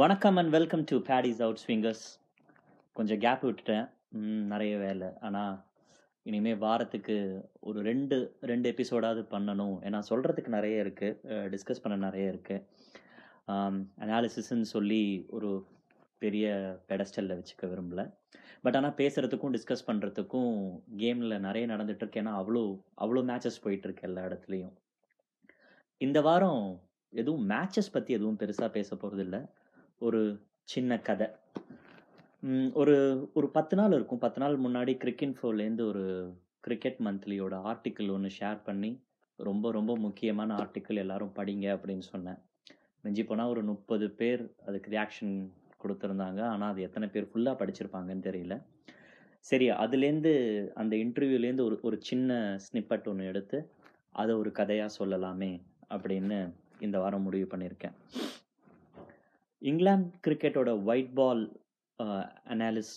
வணக்கம் and welcome to Paddy's out swingers கொஞ்சம் gap விட்டுட்டேன். நிறைய வேலை. ஆனால் இனிமேல் வாரத்துக்கு ஒரு ரெண்டு ரெண்டு எபிசோடாவது பண்ணணும். ஏன்னா சொல்கிறதுக்கு நிறைய இருக்குது டிஸ்கஸ் பண்ண நிறைய இருக்குது அனாலிசிஸ்ன்னு சொல்லி ஒரு பெரிய பெடஸ்டலில் வச்சுக்க விரும்பல. பட் ஆனால் பேசுகிறதுக்கும் டிஸ்கஸ் பண்ணுறதுக்கும் கேமில் நிறைய நடந்துகிட்ருக்கு ஏன்னா அவ்வளோ அவ்வளோ மேட்சஸ் போயிட்டுருக்கு எல்லா இடத்துலையும். இந்த வாரம் எதுவும் மேட்சஸ் பற்றி எதுவும் பெருசாக பேச போகிறதில்ல ஒரு சின்ன கதை. ஒரு ஒரு பத்து நாள் இருக்கும். பத்து நாள் முன்னாடி கிரிக்கெட் ஃபோர்லேருந்து ஒரு கிரிக்கெட் மந்த்லியோட ஆர்டிக்கிள் ஒன்று ஷேர் பண்ணி ரொம்ப ரொம்ப முக்கியமான ஆர்டிக்கிள் எல்லாரும் படிங்க அப்படின்னு சொன்னேன். மிஞ்சி போனால் ஒரு முப்பது பேர் அதுக்கு ரியாக்ஷன் கொடுத்துருந்தாங்க. ஆனால் அது எத்தனை பேர் ஃபுல்லாக படிச்சிருப்பாங்கன்னு தெரியல. சரி அதுலேருந்து அந்த இன்டர்வியூலேருந்து ஒரு ஒரு சின்ன ஸ்னிப்பட் ஒன்று எடுத்து அதை ஒரு கதையாக சொல்லலாமே அப்படின்னு இந்த வாரம் முடிவு பண்ணியிருக்கேன். England கிரிக்கெட்டோட white ball analyst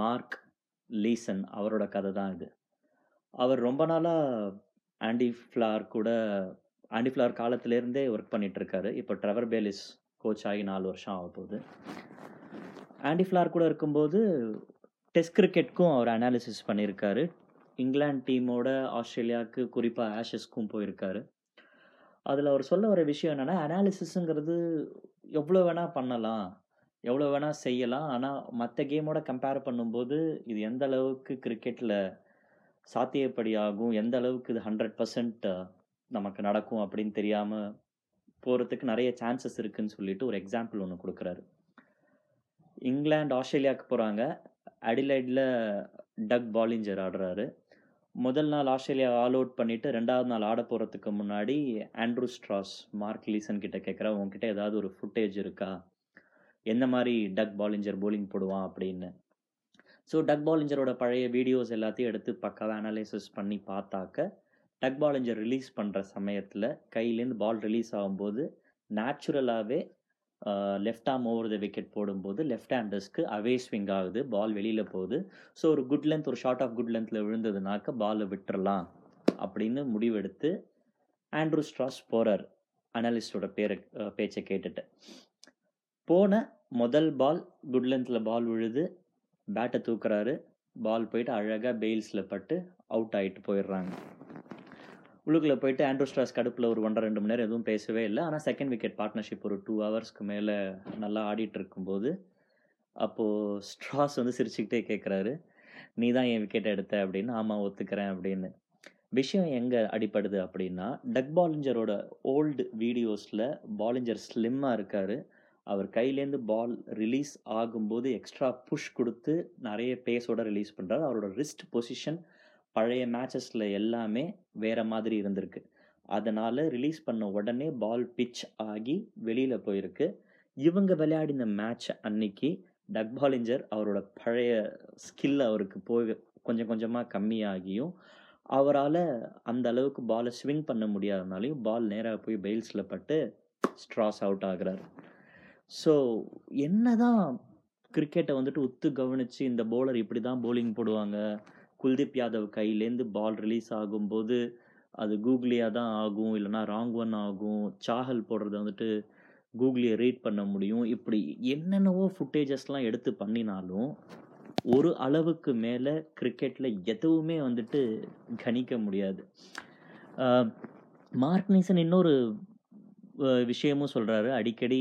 Mark Leeson அவரோட கதை தான் இது. அவர் ரொம்ப நாளாக ஆண்டி ஃப்ளார் கூட ஆண்டி ஃப்ளார் காலத்திலேருந்தே ஒர்க் பண்ணிட்டு இருக்காரு இப்போ ட்ரெவர் பேலிஸ் கோச் ஆகி நாலு வருஷம் ஆக போகுது. ஆண்டி ஃப்ளார் கூட இருக்கும்போது டெஸ்ட் கிரிக்கெட்க்கும் அவர் அனாலிசிஸ் பண்ணியிருக்காரு. இங்கிலாந்து டீமோட ஆஸ்திரேலியாவுக்கு குறிப்பாக ஆஷஸ்க்கும் போயிருக்காரு. அதில் அவர் சொல்ல வர விஷயம் என்னென்னா அனாலிசிஸுங்கிறது எவ்வளோ வேணால் பண்ணலாம். எவ்வளோ வேணால் செய்யலாம். ஆனால் மற்ற கேமோட கம்பேர் பண்ணும்போது இது எந்த அளவுக்கு கிரிக்கெட்டில் சாத்தியப்படி ஆகும் எந்த அளவுக்கு இது ஹண்ட்ரட் பர்சன்ட் நமக்கு நடக்கும் அப்படின்னு தெரியாமல் போகிறதுக்கு நிறைய சான்சஸ் இருக்குதுன்னு சொல்லிட்டு ஒரு எக்ஸாம்பிள் ஒன்று கொடுக்குறாரு. இங்கிலாந்து ஆஸ்திரேலியாவுக்கு போகிறாங்க அடிலைடில் டக் பாலிஞ்சர் ஆடுறாரு. முதல் நாள் ஆஸ்திரேலியா ஆல் அவுட் பண்ணிவிட்டு ரெண்டாவது நாள் ஆட போகிறதுக்கு முன்னாடி ஆண்ட்ரூ ஸ்ட்ராஸ் மார்க் லீசன் கிட்ட கேட்குறா உங்ககிட்ட ஏதாவது ஒரு ஃபுட்டேஜ் இருக்கா? எந்த மாதிரி டக் பாலிஞ்சர் போலிங் போடுவான்? அப்படின்னு. ஸோ டக் பாலிஞ்சரோட பழைய வீடியோஸ் எல்லாத்தையும் எடுத்து பக்காவாக அனலைசிஸ் பண்ணி பார்த்தாக்க டக் பாலிஞ்சர் ரிலீஸ் பண்ணுற சமயத்தில் கையிலேருந்து பால் ரிலீஸ் ஆகும்போது நேச்சுரலாகவே left arm over the wicket போடும்போது லெஃப்ட் ஹேண்டர்ஸ்க்கு அவே ஸ்விங் ஆகுது. பால் வெளியில் போகுது. ஸோ ஒரு குட் லென்த் ஒரு ஷார்ட் ஆஃப் குட் லென்த்தில் விழுந்ததுனாக்க பாலை விட்டுறலாம் அப்படின்னு முடிவெடுத்து ஆண்ட்ரூ ஸ்ட்ராஸ் போகிறார் அனலிஸ்டோட பேரை பேச்சை கேட்டுட்டு. போன முதல் பால் குட் லென்த்தில் பால் விழுது. பேட்டை தூக்குறாரு. பால் போயிட்டு அழகாக பெயில்ஸில் பட்டு அவுட் ஆகிட்டு போயிடுறாங்க. உள்ளுக்குள்ளே போயிட்டு ஆண்ட்ரூ ஸ்ட்ராஸ் கடுப்பில் ஒரு ஒன்றரை ரெண்டு மணி நேரம் எதுவும் பேசவே இல்லை. ஆனால் செகண்ட் விக்கெட் பார்ட்னர்ஷிப் ஒரு டூ ஹவர்ஸ்க்கு மேலே நல்லா ஆடிட்டு இருக்கும்போது அப்போது ஸ்ட்ராஸ் வந்து சிரிச்சுக்கிட்டே கேட்குறாரு நீ தான் என் விக்கெட் எடுத்த அப்படின்னு ஆமாம் ஒத்துக்கிறேன் அப்படின்னு. விஷயம் எங்கே அடிப்படுது அப்படின்னா டக் பாலிஞ்சரோட ஓல்டு வீடியோஸில் பாலிஞ்சர் ஸ்லிம்மாக இருக்கார். அவர் கையிலேருந்து பால் ரிலீஸ் ஆகும்போது எக்ஸ்ட்ரா புஷ் கொடுத்து நிறைய பேஸோட ரிலீஸ் பண்ணுறாரு அவரோட ரிஸ்ட் பொசிஷன் பழைய மேட்சஸில் எல்லாமே வேறு மாதிரி இருந்திருக்கு. அதனால் ரிலீஸ் பண்ண உடனே பால் பிச் ஆகி வெளியில் போயிருக்கு. இவங்க விளையாடின மேட்ச் அன்னைக்கு டக் பாலிஞ்சர் அவரோட பழைய ஸ்கில் அவருக்கு போய் கொஞ்சம் கொஞ்சமாக கம்மியாகியும் அவரால் அந்த அளவுக்கு பாலை ஸ்விங் பண்ண முடியாதனாலையும் பால் நேராக போய் பெயில்ஸில் பட்டு ஸ்ட்ராஸ் அவுட் ஆகிறார். ஸோ என்ன தான் கிரிக்கெட்டை வந்துட்டு உத்து கவனித்து இந்த பவுலர் இப்படி தான் போலிங் போடுவாங்க குல்தீப் யாதவ் கையிலேருந்து பால் ரிலீஸ் ஆகும்போது அது கூகுளியாக தான் ஆகும் இல்லைனா ராங் ஒன் ஆகும். சாகல் போடுறது வந்துட்டு கூகுளியை ரீட் பண்ண முடியும். இப்படி என்னென்னவோ ஃபுட்டேஜஸ்லாம் எடுத்து பண்ணினாலும் ஒரு அளவுக்கு மேலே கிரிக்கெட்டில் எதுவுமே வந்துட்டு கணிக்க முடியாது. மார்க் நீசன் இன்னொரு விஷயமும் சொல்கிறாரு அடிக்கடி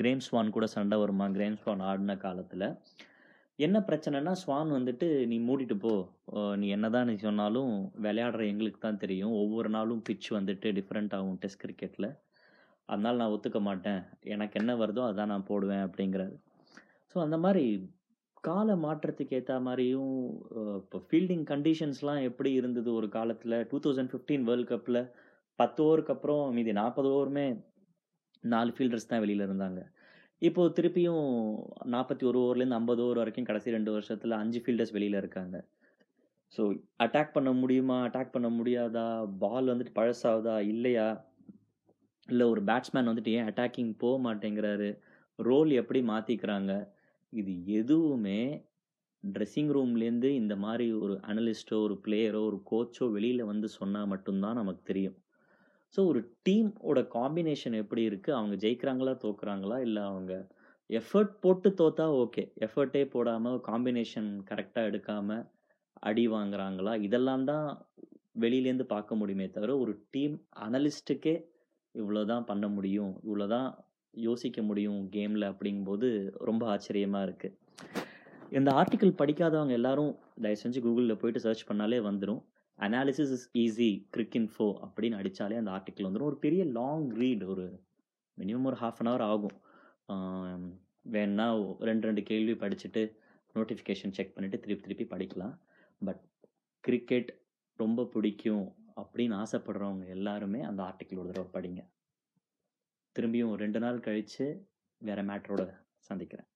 கிரேம் ஸ்வான் கூட சண்டை வருமா? கிரேம் ஸ்வான் ஆடின காலத்தில். என்ன பிரச்சனைனா ஸ்வான் வந்துட்டு நீ மூடிட்டு போ. நீ என்னதான் நீ சொன்னாலும் விளையாடுற எங்களுக்கு தான் தெரியும். ஒவ்வொரு நாளும் பிட்ச் வந்துட்டு டிஃப்ரெண்ட் ஆகும் டெஸ்ட் கிரிக்கெட்டில் அதனால் நான் ஒத்துக்க மாட்டேன். எனக்கு என்ன வருதோ அதான் நான் போடுவேன் அப்படிங்கிறது ஸோ அந்த மாதிரி கால மாற்றத்துக்கு ஏற்ற மாதிரியும் இப்போ ஃபீல்டிங் கண்டிஷன்ஸ்லாம் எப்படி இருந்தது ஒரு காலத்தில்? டூ தௌசண்ட் ஃபிஃப்டீன் வேர்ல்ட் கப்பில் பத்து ஓவருக்கு அப்புறம் மீதி நாற்பது ஓவருமே நாலு ஃபீல்டர்ஸ் தான் வெளியில் இருந்தாங்க. இப்போது திருப்பியும் நாற்பத்தி ஒரு ஓவர்லேருந்து ஐம்பது ஓவர் வரைக்கும் கடைசி ரெண்டு வருஷத்தில் அஞ்சு ஃபீல்டர்ஸ் வெளியில் இருக்காங்க. ஸோ அட்டாக் பண்ண முடியுமா? அட்டாக் பண்ண முடியாதா? பால் வந்துட்டு பழசாகுதா இல்லையா? இல்லை ஒரு பேட்ஸ்மேன் வந்துட்டு ஏன் அட்டாக்கிங் போக மாட்டேங்கிறாரு? ரோல் எப்படி மாற்றிக்கிறாங்க இது எதுவுமே ட்ரெஸ்ஸிங் ரூம்லேருந்து இந்த மாதிரி ஒரு அனலிஸ்ட்டோ ஒரு பிளேயரோ ஒரு கோச்சோ வெளியில் வந்து சொன்னால் மட்டும்தான் நமக்கு தெரியும். ஸோ ஒரு டீமோட காம்பினேஷன் எப்படி இருக்குது அவங்க ஜெயிக்கிறாங்களா தோக்குறாங்களா இல்லை அவங்க எஃபர்ட் போட்டு தோத்தா ஓகே. எஃபர்ட்டே போடாமல் காம்பினேஷன் கரெக்டாக எடுக்காமல் அடி வாங்குறாங்களா? இதெல்லாம் தான் வெளியிலேருந்து பார்க்க முடியுமே தவிர, ஒரு டீம் அனலிஸ்ட்டுக்கே இவ்வளோ தான் பண்ண முடியும். இவ்வளோ தான் யோசிக்க முடியும் கேமில் அப்படிங்கும்போது ரொம்ப ஆச்சரியமாக இருக்குது இந்த ஆர்டிக்கிள் படிக்காதவங்க எல்லாரும் தயவு செஞ்சு கூகுளில் போயிட்டு சர்ச் பண்ணாலே வந்துடும் analysis is easy Cricinfo அப்படின்னு அடித்தாலே அந்த ஆர்டிக்கிள் வந்துடும் ஒரு பெரிய லாங் ரீட் ஒரு மினிமம் ஒரு 1/2 அன் ஹவர் ஆகும். வேணுன்னா ரெண்டு ரெண்டு கேள்வி படிச்சுட்டு நோட்டிஃபிகேஷன் செக் பண்ணிவிட்டு திருப்பி திருப்பி படிக்கலாம். பட் கிரிக்கெட் ரொம்ப பிடிக்கும் அப்படின்னு ஆசைப்படுறவங்க எல்லாருமே அந்த ஆர்டிக்கிள் ஒரு தடவை படிங்க. திரும்பியும் ரெண்டு நாள் கழித்து வேற மேட்ரோட சந்திக்கிறேன்.